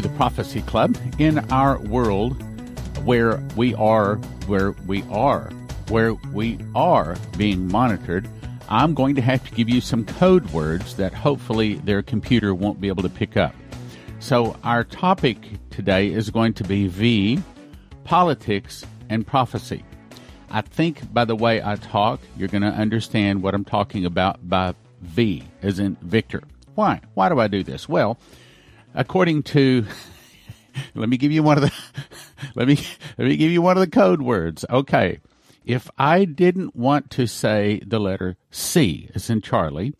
to the Prophecy Club. In our world where we are, where we are, where we are being monitored, I'm going to have to give you some code words that hopefully their computer won't be able to pick up. So, our topic today is going to be V, politics, and prophecy. I think by the way I talk, you're going to understand what I'm talking about by V, as in Victor. Why? Why do I do this? Well, according to let me give you one of the let me let me give you one of the code words. Okay. If I didn't want to say the letter C as in Charlie,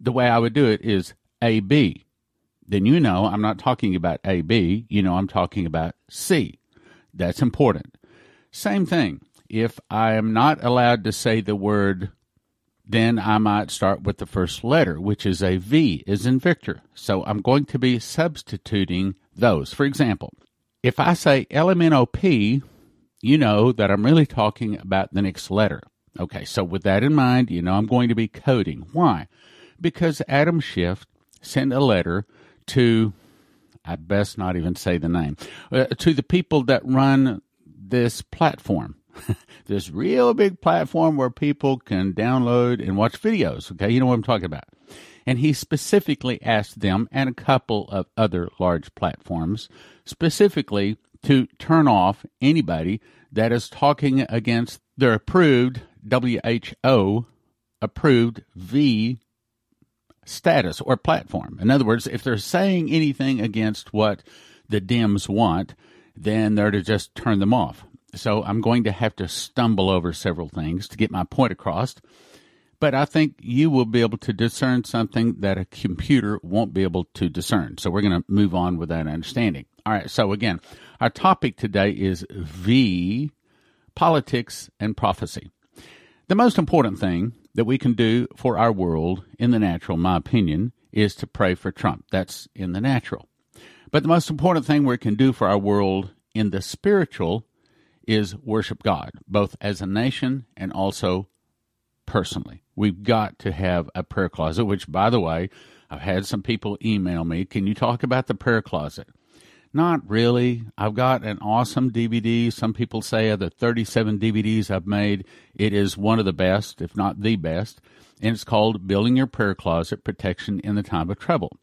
the way I would do it is A B. Then you know I'm not talking about A B, you know I'm talking about C. That's important. Same thing. If I am not allowed to say the word then I might start with the first letter, which is a V, is in Victor. So I'm going to be substituting those. For example, if I say LMNOP, you know that I'm really talking about the next letter. Okay, so with that in mind, you know I'm going to be coding. Why? Because Adam Schiff sent a letter to, I best not even say the name, uh, to the people that run this platform this real big platform where people can download and watch videos. Okay, you know what I'm talking about. And he specifically asked them and a couple of other large platforms specifically to turn off anybody that is talking against their approved WHO approved V status or platform. In other words, if they're saying anything against what the Dems want, then they're to just turn them off. So I'm going to have to stumble over several things to get my point across. But I think you will be able to discern something that a computer won't be able to discern. So we're going to move on with that understanding. All right. So again, our topic today is V, politics and prophecy. The most important thing that we can do for our world in the natural, my opinion, is to pray for Trump. That's in the natural. But the most important thing we can do for our world in the spiritual is worship God, both as a nation and also personally. We've got to have a prayer closet, which, by the way, I've had some people email me. Can you talk about the prayer closet? Not really. I've got an awesome DVD. Some people say of the 37 DVDs I've made, it is one of the best, if not the best. And it's called Building Your Prayer Closet Protection in the Time of Trouble.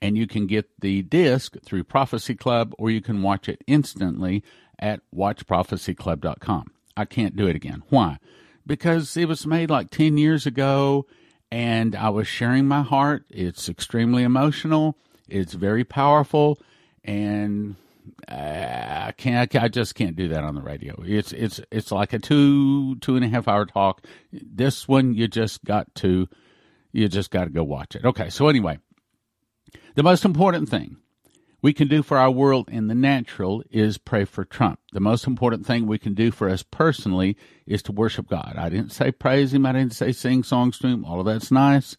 And you can get the disc through Prophecy Club or you can watch it instantly at watchprophecyclub.com. I can't do it again. Why? Because it was made like 10 years ago and I was sharing my heart. It's extremely emotional, it's very powerful, and uh, I can't. I just can't do that on the radio. It's it's it's like a two two and a half hour talk. This one you just got to you just got to go watch it. Okay. So anyway, the most important thing we can do for our world in the natural is pray for Trump. The most important thing we can do for us personally is to worship God. I didn't say praise Him, I didn't say sing songs to Him. All of that's nice.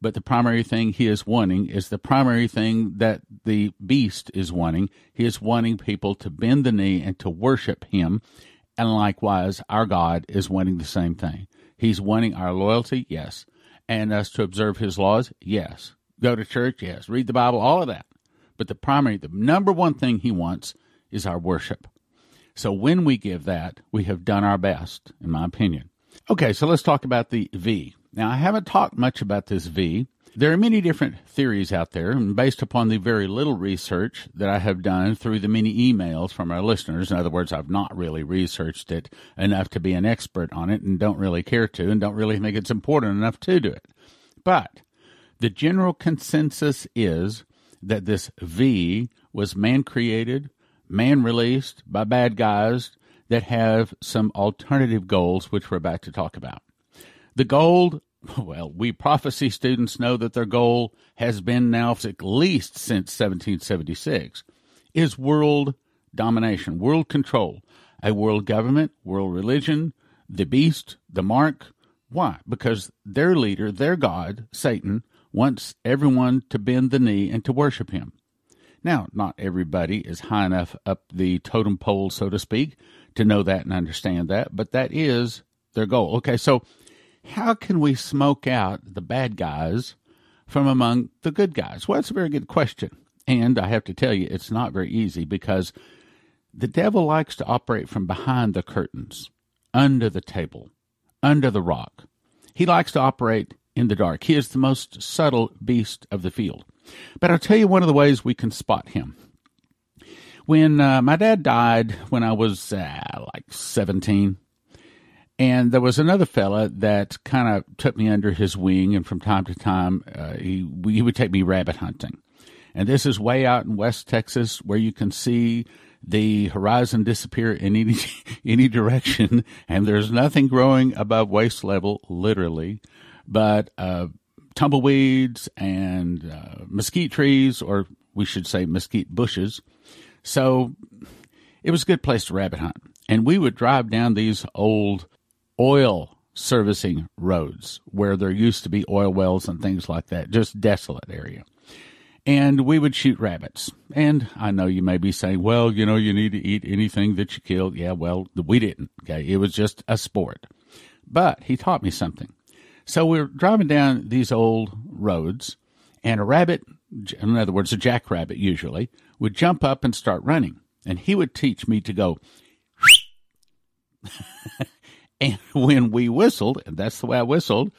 But the primary thing He is wanting is the primary thing that the beast is wanting. He is wanting people to bend the knee and to worship Him. And likewise, our God is wanting the same thing. He's wanting our loyalty, yes. And us to observe His laws, yes. Go to church, yes. Read the Bible, all of that. But the primary, the number one thing he wants is our worship. So when we give that, we have done our best, in my opinion. Okay, so let's talk about the V. Now, I haven't talked much about this V. There are many different theories out there, and based upon the very little research that I have done through the many emails from our listeners, in other words, I've not really researched it enough to be an expert on it and don't really care to and don't really think it's important enough to do it. But the general consensus is that this V was man created, man released by bad guys that have some alternative goals, which we're about to talk about. The goal, well, we prophecy students know that their goal has been now at least since 1776, is world domination, world control, a world government, world religion, the beast, the mark. Why? Because their leader, their God, Satan, wants everyone to bend the knee and to worship him. Now, not everybody is high enough up the totem pole, so to speak, to know that and understand that, but that is their goal. Okay, so how can we smoke out the bad guys from among the good guys? Well, that's a very good question. And I have to tell you, it's not very easy because the devil likes to operate from behind the curtains, under the table, under the rock. He likes to operate in the dark. He is the most subtle beast of the field. But I'll tell you one of the ways we can spot him. When uh, my dad died when I was uh, like 17, and there was another fella that kind of took me under his wing, and from time to time, uh, he, he would take me rabbit hunting. And this is way out in West Texas where you can see the horizon disappear in any any direction, and there's nothing growing above waist level, literally, but uh, tumbleweeds and uh, mesquite trees, or we should say mesquite bushes. So it was a good place to rabbit hunt, and we would drive down these old oil servicing roads where there used to be oil wells and things like that, just desolate area and we would shoot rabbits. And I know you may be saying, well, you know, you need to eat anything that you kill. Yeah, well, we didn't. Okay. It was just a sport. But he taught me something. So we're driving down these old roads, and a rabbit, in other words, a jackrabbit usually, would jump up and start running. And he would teach me to go. and when we whistled, and that's the way I whistled,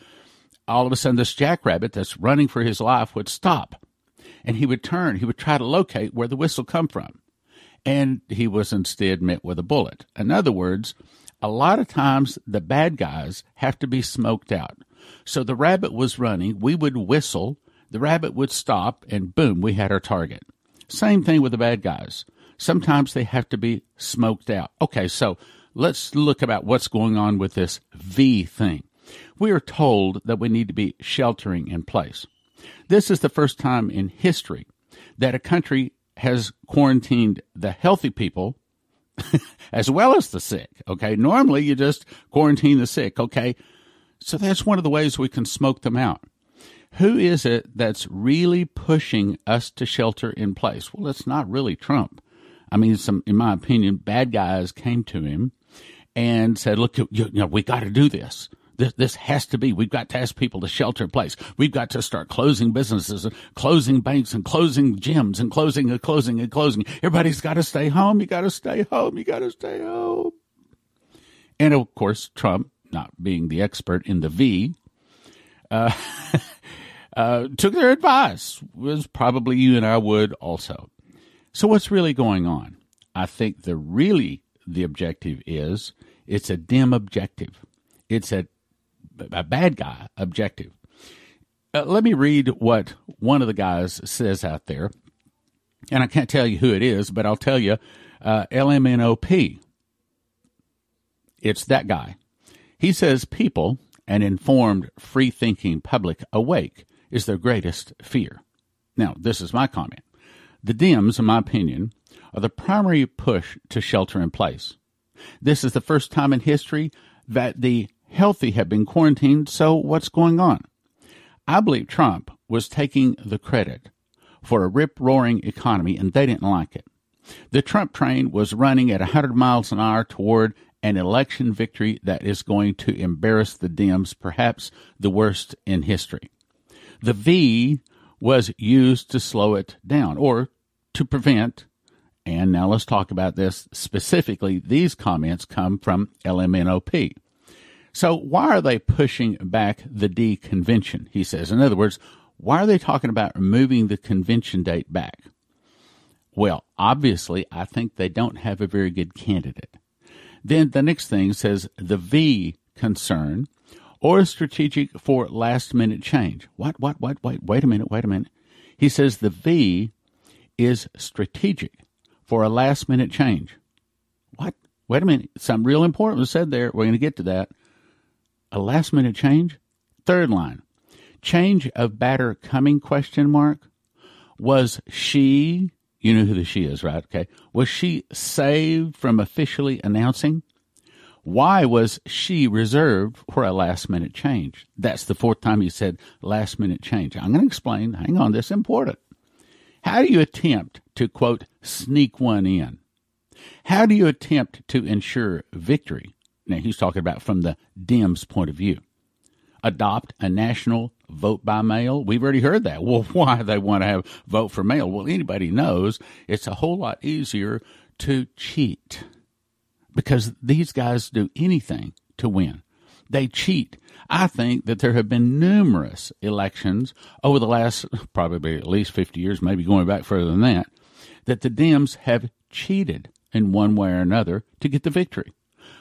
all of a sudden this jackrabbit that's running for his life would stop and he would turn. He would try to locate where the whistle come from, and he was instead met with a bullet. In other words, a lot of times the bad guys have to be smoked out. So the rabbit was running. We would whistle. The rabbit would stop, and boom, we had our target. Same thing with the bad guys. Sometimes they have to be smoked out. Okay, so let's look about what's going on with this V thing. We are told that we need to be sheltering in place. This is the first time in history that a country has quarantined the healthy people as well as the sick. Okay. Normally you just quarantine the sick. Okay. So that's one of the ways we can smoke them out. Who is it that's really pushing us to shelter in place? Well, it's not really Trump. I mean, some, in my opinion, bad guys came to him and said, look, you, you know, we got to do this. This, this has to be. We've got to ask people to shelter in place. We've got to start closing businesses and closing banks and closing gyms and closing and closing and closing. Everybody's got to stay home. You got to stay home. You got to stay home. And of course, Trump, not being the expert in the V, uh, uh, took their advice, was probably you and I would also. So what's really going on? I think the really the objective is it's a Dem objective. It's a a bad guy objective. Uh, let me read what one of the guys says out there. And I can't tell you who it is, but I'll tell you uh, LMNOP. It's that guy. He says people, an informed, free thinking public awake, is their greatest fear. Now, this is my comment. The Dems, in my opinion, are the primary push to shelter in place. This is the first time in history that the healthy have been quarantined, so what's going on? I believe Trump was taking the credit for a rip roaring economy, and they didn't like it. The Trump train was running at 100 miles an hour toward an election victory that is going to embarrass the Dems, perhaps the worst in history. The V was used to slow it down or to prevent. And now let's talk about this specifically. These comments come from LMNOP. So why are they pushing back the D convention? He says. In other words, why are they talking about moving the convention date back? Well, obviously, I think they don't have a very good candidate. Then the next thing says the V concern or strategic for last minute change. What, what, what, wait, wait a minute, wait a minute. He says the V is strategic for a last minute change. What? Wait a minute. Something real important was said there. We're going to get to that a last minute change? Third line. Change of batter coming question mark. Was she you know who the she is, right? Okay. Was she saved from officially announcing? Why was she reserved for a last minute change? That's the fourth time he said last minute change. I'm going to explain. Hang on, this is important. How do you attempt to, quote, sneak one in? How do you attempt to ensure victory? Now, he's talking about from the Dems' point of view. Adopt a national vote by mail? We've already heard that. Well, why they want to have vote for mail? Well, anybody knows it's a whole lot easier to cheat because these guys do anything to win. They cheat. I think that there have been numerous elections over the last probably at least 50 years, maybe going back further than that, that the Dems have cheated in one way or another to get the victory.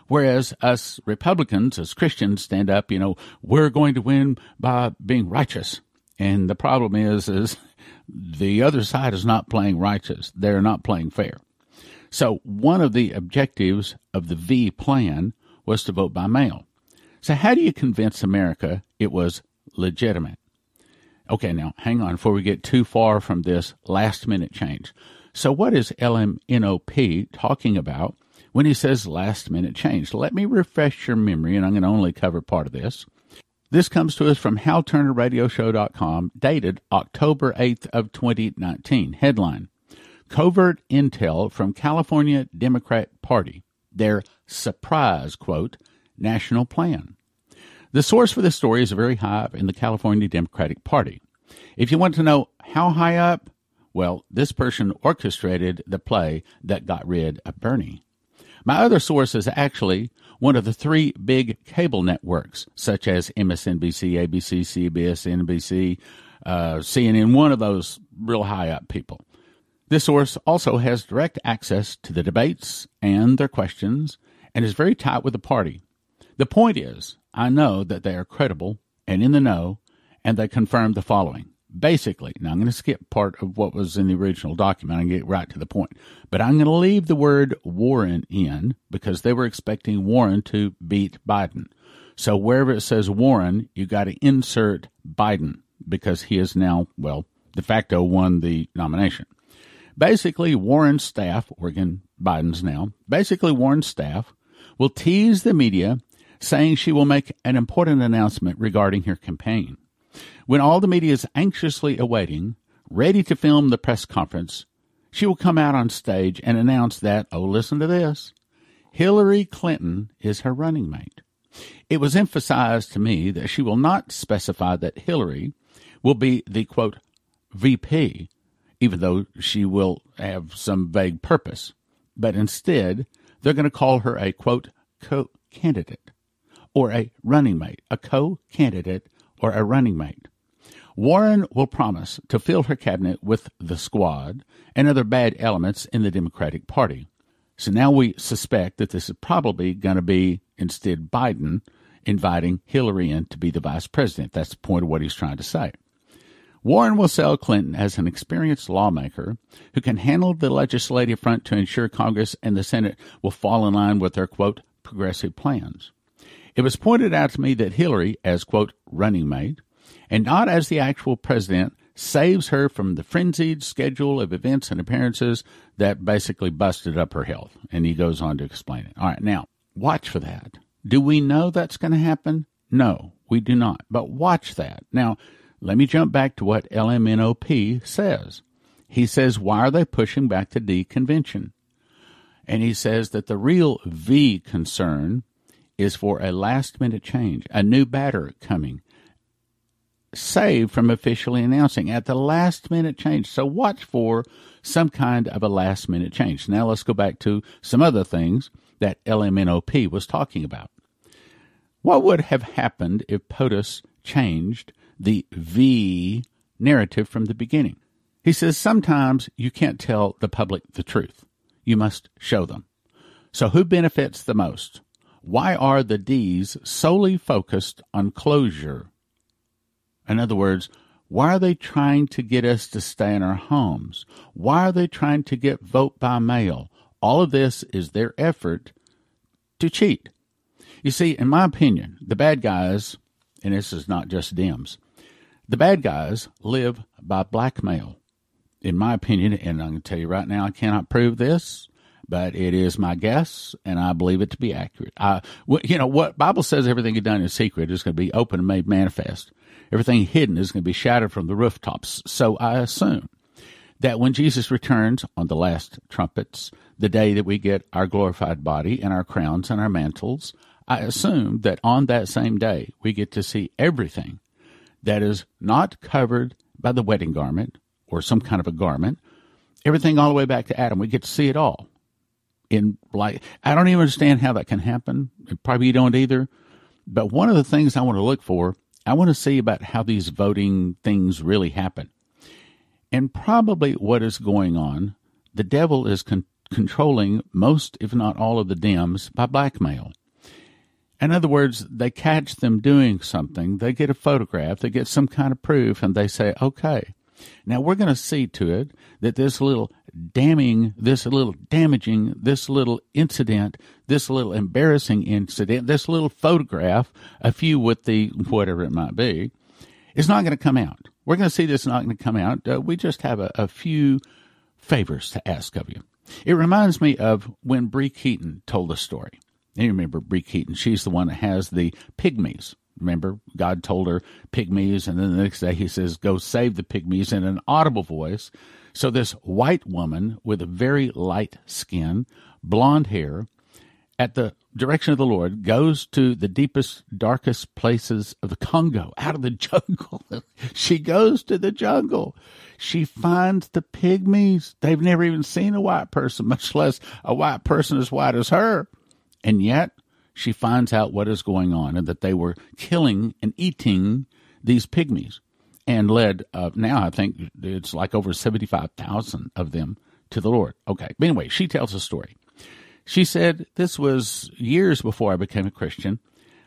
Whereas us Republicans, as Christians, stand up, you know, we're going to win by being righteous. And the problem is, is the other side is not playing righteous. They're not playing fair. So one of the objectives of the V plan was to vote by mail. So how do you convince America it was legitimate? Okay, now hang on before we get too far from this last minute change. So what is LMNOP talking about when he says last minute change? Let me refresh your memory and I'm going to only cover part of this. This comes to us from HalTurnerRadioShow.com, dated October 8th of 2019. Headline: Covert intel from California Democrat Party. Their surprise quote national plan. The source for this story is very high up in the California Democratic Party. If you want to know how high up, well, this person orchestrated the play that got rid of Bernie. My other source is actually one of the three big cable networks, such as MSNBC, ABC, CBS, NBC, uh, CNN, one of those real high up people. This source also has direct access to the debates and their questions and is very tight with the party. The point is, I know that they are credible and in the know, and they confirm the following. Basically, now I'm going to skip part of what was in the original document and get right to the point, but I'm going to leave the word Warren in because they were expecting Warren to beat Biden. So wherever it says Warren, you got to insert Biden because he is now, well, de facto won the nomination. Basically, Warren's staff, Oregon Biden's now, basically Warren's staff will tease the media saying she will make an important announcement regarding her campaign. When all the media is anxiously awaiting, ready to film the press conference, she will come out on stage and announce that, oh, listen to this, Hillary Clinton is her running mate. It was emphasized to me that she will not specify that Hillary will be the quote VP, even though she will have some vague purpose, but instead they're going to call her a quote co candidate or a running mate, a co candidate or a running mate. Warren will promise to fill her cabinet with the squad and other bad elements in the Democratic Party. So now we suspect that this is probably going to be instead Biden inviting Hillary in to be the vice president. That's the point of what he's trying to say. Warren will sell Clinton as an experienced lawmaker who can handle the legislative front to ensure Congress and the Senate will fall in line with their, quote, progressive plans. It was pointed out to me that Hillary, as, quote, running mate, and not as the actual president, saves her from the frenzied schedule of events and appearances that basically busted up her health. And he goes on to explain it. All right, now, watch for that. Do we know that's going to happen? No, we do not. But watch that. Now, let me jump back to what LMNOP says. He says, why are they pushing back the D convention? And he says that the real V concern is for a last minute change, a new batter coming, saved from officially announcing at the last minute change. So watch for some kind of a last minute change. Now let's go back to some other things that LMNOP was talking about. What would have happened if POTUS changed the V narrative from the beginning? He says sometimes you can't tell the public the truth. You must show them. So who benefits the most? Why are the D's solely focused on closure? In other words, why are they trying to get us to stay in our homes? Why are they trying to get vote by mail? All of this is their effort to cheat. You see, in my opinion, the bad guys, and this is not just Dems, the bad guys live by blackmail. In my opinion, and I'm going to tell you right now, I cannot prove this but it is my guess, and I believe it to be accurate. I, you know, what Bible says everything is done in secret is going to be open and made manifest. Everything hidden is going to be shattered from the rooftops. So I assume that when Jesus returns on the last trumpets, the day that we get our glorified body and our crowns and our mantles, I assume that on that same day, we get to see everything that is not covered by the wedding garment or some kind of a garment, everything all the way back to Adam. We get to see it all. In like, I don't even understand how that can happen. Probably you don't either. But one of the things I want to look for, I want to see about how these voting things really happen. And probably what is going on, the devil is con- controlling most, if not all, of the Dems by blackmail. In other words, they catch them doing something, they get a photograph, they get some kind of proof, and they say, okay, now we're going to see to it that this little damning, this little damaging, this little incident, this little embarrassing incident, this little photograph a few with the whatever it might be, is not going to come out. We're going to see this not going to come out. Uh, we just have a, a few favors to ask of you. It reminds me of when Bree Keyton told the story. You remember Bree Keyton? She's the one that has the pygmies. Remember, God told her pygmies, and then the next day he says, Go save the pygmies in an audible voice. So, this white woman with a very light skin, blonde hair, at the direction of the Lord, goes to the deepest, darkest places of the Congo, out of the jungle. she goes to the jungle. She finds the pygmies. They've never even seen a white person, much less a white person as white as her. And yet, she finds out what is going on and that they were killing and eating these pygmies and led, uh, now I think it's like over 75,000 of them to the Lord. Okay. But anyway, she tells a story. She said, This was years before I became a Christian.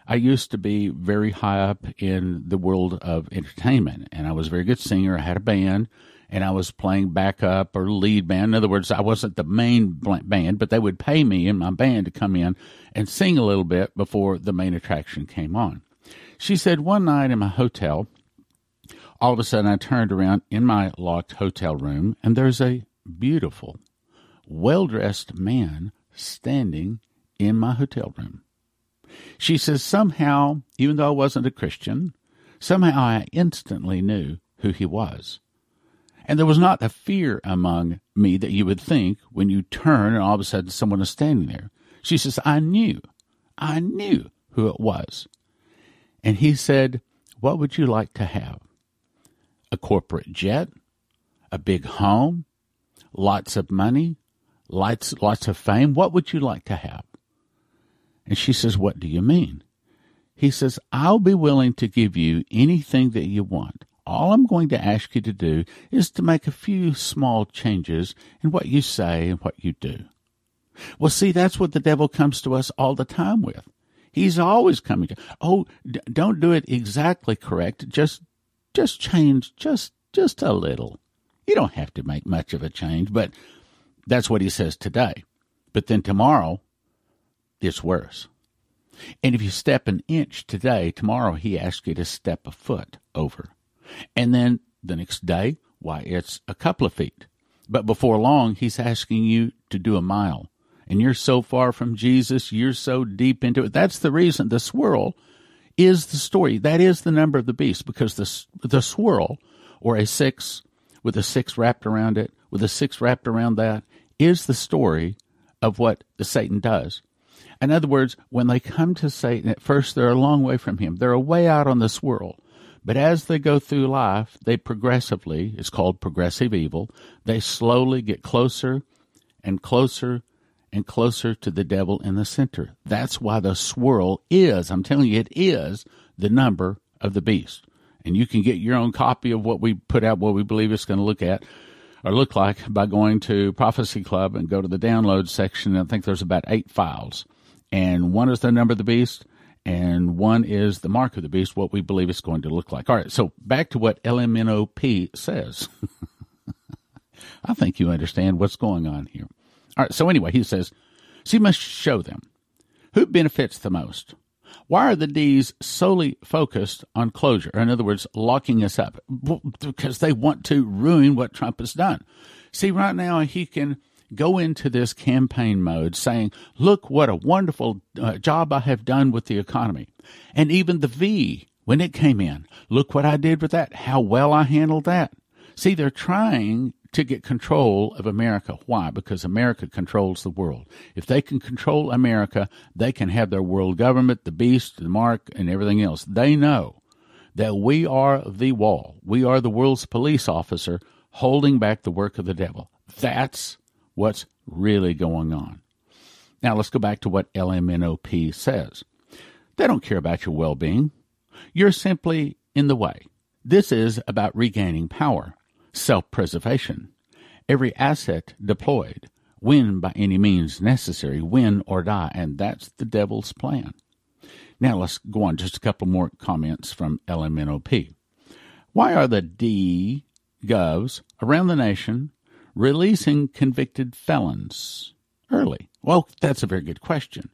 I used to be very high up in the world of entertainment, and I was a very good singer. I had a band, and I was playing backup or lead band. In other words, I wasn't the main band, but they would pay me and my band to come in and sing a little bit before the main attraction came on. She said, One night in my hotel, all of a sudden I turned around in my locked hotel room, and there's a beautiful, well dressed man standing in my hotel room. She says, somehow, even though I wasn't a Christian, somehow I instantly knew who he was. And there was not a fear among me that you would think when you turn and all of a sudden someone is standing there. She says, I knew, I knew who it was. And he said, What would you like to have? A corporate jet? A big home? Lots of money? lots, lots of fame. What would you like to have? And she says, What do you mean? He says, I'll be willing to give you anything that you want. All I'm going to ask you to do is to make a few small changes in what you say and what you do. Well, see, that's what the devil comes to us all the time with. He's always coming to, oh, d- don't do it exactly correct. Just, just change just, just a little. You don't have to make much of a change, but that's what he says today. But then tomorrow, it's worse. And if you step an inch today, tomorrow he asks you to step a foot over. And then the next day, why, it's a couple of feet. But before long, he's asking you to do a mile. And you're so far from Jesus, you're so deep into it. That's the reason the swirl is the story. That is the number of the beast because the, the swirl, or a six with a six wrapped around it, with a six wrapped around that, is the story of what the Satan does. In other words, when they come to Satan, at first they're a long way from him. They're a way out on this swirl. But as they go through life, they progressively, it's called progressive evil, they slowly get closer and closer and closer to the devil in the center. That's why the swirl is, I'm telling you, it is the number of the beast. And you can get your own copy of what we put out, what we believe it's going to look at or look like by going to Prophecy Club and go to the download section. I think there's about eight files. And one is the number of the beast, and one is the mark of the beast, what we believe it's going to look like. All right, so back to what LMNOP says. I think you understand what's going on here. All right, so anyway, he says, so you must show them who benefits the most. Why are the D's solely focused on closure? In other words, locking us up because they want to ruin what Trump has done. See, right now he can go into this campaign mode saying, look what a wonderful uh, job I have done with the economy. And even the V, when it came in, look what I did with that, how well I handled that. See, they're trying to get control of America. Why? Because America controls the world. If they can control America, they can have their world government, the beast, the mark, and everything else. They know that we are the wall. We are the world's police officer holding back the work of the devil. That's what's really going on. Now let's go back to what LMNOP says. They don't care about your well being. You're simply in the way. This is about regaining power self preservation. Every asset deployed, win by any means necessary, win or die, and that's the devil's plan. Now let's go on. Just a couple more comments from LMNOP. Why are the D govs around the nation releasing convicted felons early? Well, that's a very good question.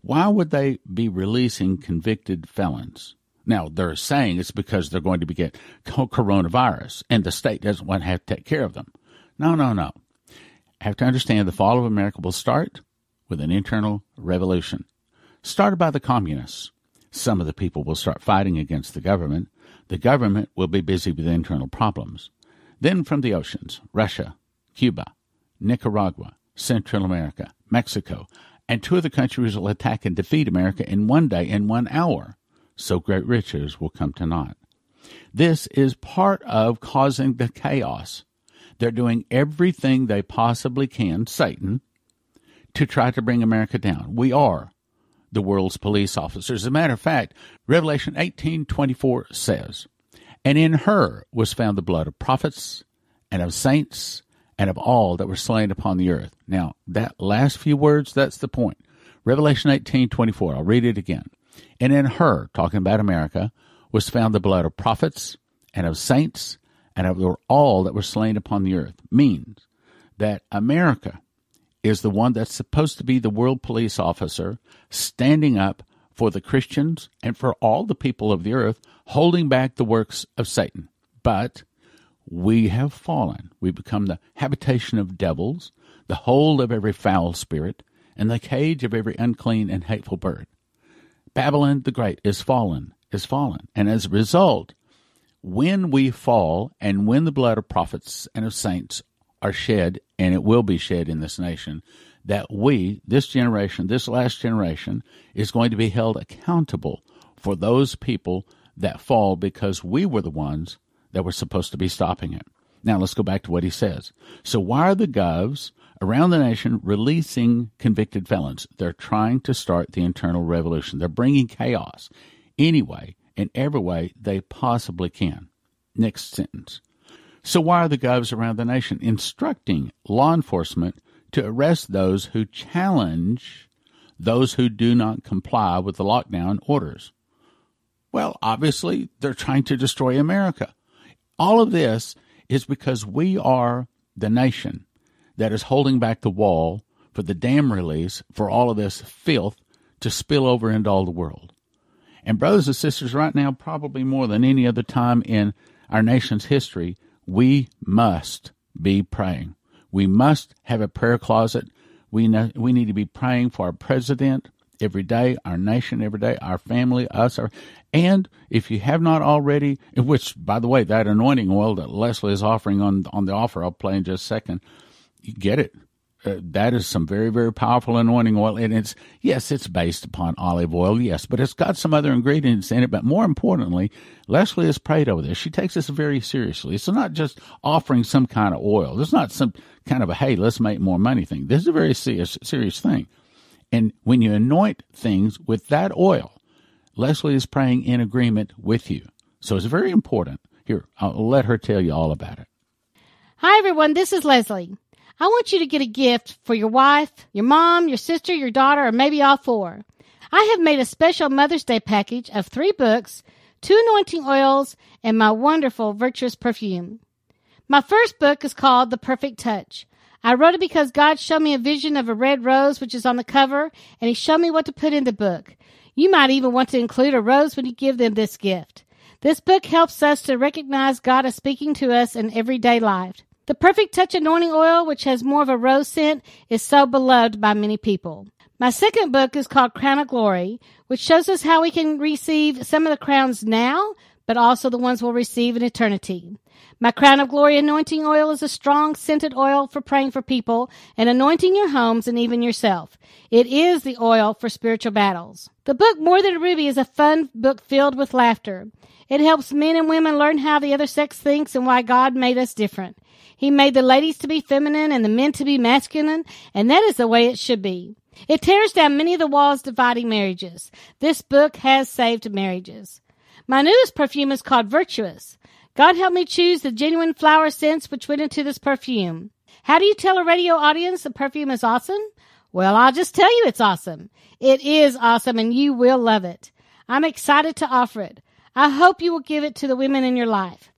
Why would they be releasing convicted felons? Now, they're saying it's because they're going to be get coronavirus and the state doesn't want to have to take care of them. No, no, no. Have to understand the fall of America will start with an internal revolution started by the communists. Some of the people will start fighting against the government. The government will be busy with internal problems. Then from the oceans, Russia, Cuba, Nicaragua, Central America, Mexico, and two of the countries will attack and defeat America in one day, in one hour so great riches will come to naught. This is part of causing the chaos. They're doing everything they possibly can, Satan, to try to bring America down. We are the world's police officers. As a matter of fact, Revelation 18:24 says, "And in her was found the blood of prophets and of saints and of all that were slain upon the earth." Now, that last few words, that's the point. Revelation 18:24. I'll read it again. And in her, talking about America, was found the blood of prophets and of saints and of all that were slain upon the earth. Means that America is the one that's supposed to be the world police officer standing up for the Christians and for all the people of the earth, holding back the works of Satan. But we have fallen. We become the habitation of devils, the hold of every foul spirit, and the cage of every unclean and hateful bird. Babylon the Great is fallen, is fallen. And as a result, when we fall and when the blood of prophets and of saints are shed, and it will be shed in this nation, that we, this generation, this last generation, is going to be held accountable for those people that fall because we were the ones that were supposed to be stopping it. Now let's go back to what he says. So why are the govs around the nation releasing convicted felons. They're trying to start the internal revolution. They're bringing chaos anyway, in every way they possibly can. Next sentence. So, why are the govs around the nation instructing law enforcement to arrest those who challenge those who do not comply with the lockdown orders? Well, obviously, they're trying to destroy America. All of this is because we are the nation that is holding back the wall for the dam release for all of this filth to spill over into all the world. And, brothers and sisters, right now, probably more than any other time in our nation's history, we must be praying. We must have a prayer closet. We, know, we need to be praying for our president every day, our nation every day, our family, us, our, and if you have not already, which, by the way, that anointing oil that Leslie is offering on on the offer, I'll play in just a second get it. Uh, that is some very very powerful anointing oil and it's yes it's based upon olive oil yes but it's got some other ingredients in it but more importantly leslie has prayed over this. She takes this very seriously. It's not just offering some kind of oil. It's not some kind of a hey let's make more money thing. This is a very serious serious thing. And when you anoint things with that oil leslie is praying in agreement with you. So it's very important. Here i'll let her tell you all about it. Hi everyone. This is leslie I want you to get a gift for your wife, your mom, your sister, your daughter, or maybe all four. I have made a special Mother's Day package of three books, two anointing oils, and my wonderful virtuous perfume. My first book is called The Perfect Touch. I wrote it because God showed me a vision of a red rose, which is on the cover, and He showed me what to put in the book. You might even want to include a rose when you give them this gift. This book helps us to recognize God as speaking to us in everyday life. The Perfect Touch anointing oil, which has more of a rose scent, is so beloved by many people. My second book is called Crown of Glory, which shows us how we can receive some of the crowns now, but also the ones we'll receive in eternity. My crown of glory anointing oil is a strong scented oil for praying for people and anointing your homes and even yourself. It is the oil for spiritual battles. The book More Than a Ruby is a fun book filled with laughter. It helps men and women learn how the other sex thinks and why God made us different. He made the ladies to be feminine and the men to be masculine, and that is the way it should be. It tears down many of the walls dividing marriages. This book has saved marriages. My newest perfume is called Virtuous. God helped me choose the genuine flower scents which went into this perfume. How do you tell a radio audience the perfume is awesome? Well, I'll just tell you it's awesome. It is awesome and you will love it. I'm excited to offer it. I hope you will give it to the women in your life.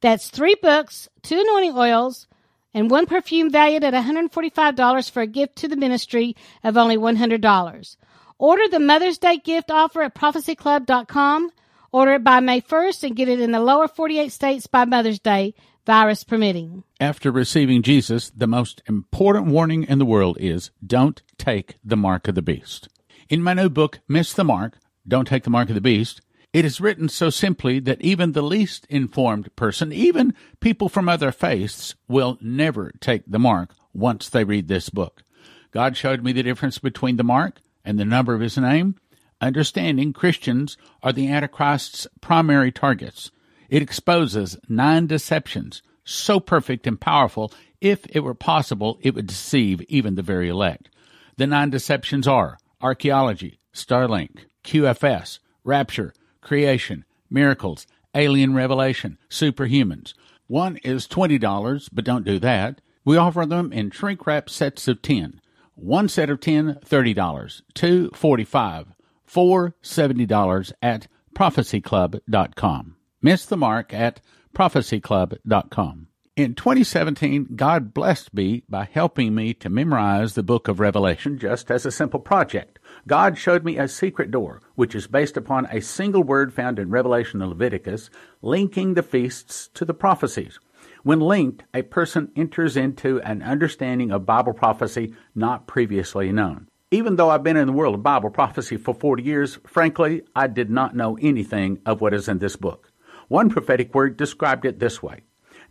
That's three books, two anointing oils, and one perfume valued at $145 for a gift to the ministry of only $100. Order the Mother's Day gift offer at prophecyclub.com. Order it by May 1st and get it in the lower 48 states by Mother's Day, virus permitting. After receiving Jesus, the most important warning in the world is don't take the mark of the beast. In my new book, Miss the Mark, Don't Take the Mark of the Beast, it is written so simply that even the least informed person, even people from other faiths, will never take the mark once they read this book. God showed me the difference between the mark and the number of his name. Understanding Christians are the Antichrist's primary targets. It exposes nine deceptions, so perfect and powerful, if it were possible, it would deceive even the very elect. The nine deceptions are archaeology, Starlink, QFS, rapture, creation, miracles, alien revelation, superhumans. One is $20, but don't do that. We offer them in shrink wrap sets of 10. One set of 10, $30. Two, 45 Four, $70 at prophecyclub.com. Miss the mark at prophecyclub.com. In 2017, God blessed me by helping me to memorize the book of Revelation just as a simple project. God showed me a secret door, which is based upon a single word found in Revelation and Leviticus, linking the feasts to the prophecies. When linked, a person enters into an understanding of Bible prophecy not previously known. Even though I've been in the world of Bible prophecy for 40 years, frankly, I did not know anything of what is in this book. One prophetic word described it this way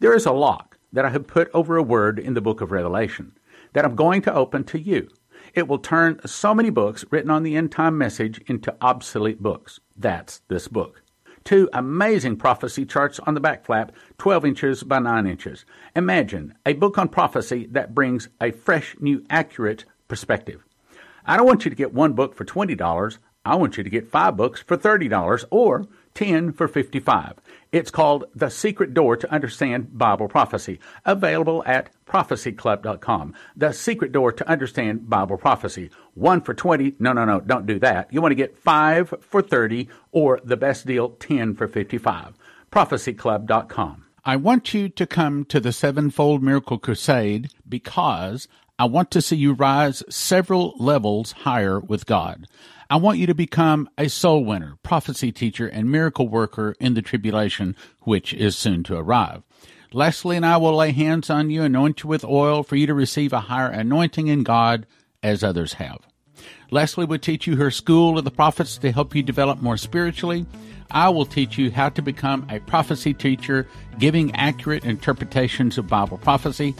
there is a lock that I have put over a word in the book of Revelation that I'm going to open to you. It will turn so many books written on the end time message into obsolete books. That's this book. Two amazing prophecy charts on the back flap, 12 inches by 9 inches. Imagine a book on prophecy that brings a fresh, new, accurate perspective. I don't want you to get one book for $20. I want you to get five books for $30 or 10 for 55. It's called The Secret Door to Understand Bible Prophecy, available at prophecyclub.com. The Secret Door to Understand Bible Prophecy. One for 20. No, no, no, don't do that. You want to get five for 30 or the best deal, 10 for 55. prophecyclub.com. I want you to come to the Sevenfold Miracle Crusade because I want to see you rise several levels higher with God. I want you to become a soul winner, prophecy teacher, and miracle worker in the tribulation, which is soon to arrive. Leslie and I will lay hands on you, anoint you with oil for you to receive a higher anointing in God as others have. Leslie will teach you her school of the prophets to help you develop more spiritually. I will teach you how to become a prophecy teacher, giving accurate interpretations of Bible prophecy.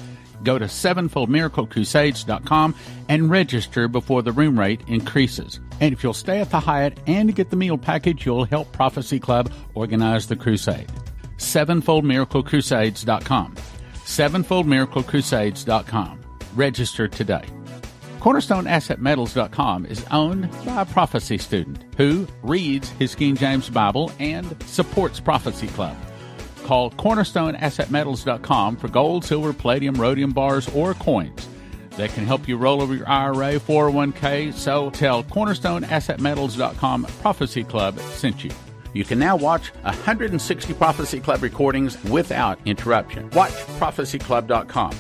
Go to sevenfoldmiraclecrusades.com and register before the room rate increases. And if you'll stay at the Hyatt and get the meal package, you'll help Prophecy Club organize the crusade. Sevenfoldmiraclecrusades.com. Sevenfoldmiraclecrusades.com. Register today. CornerstoneAssetMetals.com is owned by a prophecy student who reads his King James Bible and supports Prophecy Club. Call CornerstoneAssetMetals.com for gold, silver, palladium, rhodium bars, or coins that can help you roll over your IRA, 401k. So tell CornerstoneAssetMetals.com Prophecy Club sent you. You can now watch 160 Prophecy Club recordings without interruption. Watch ProphecyClub.com.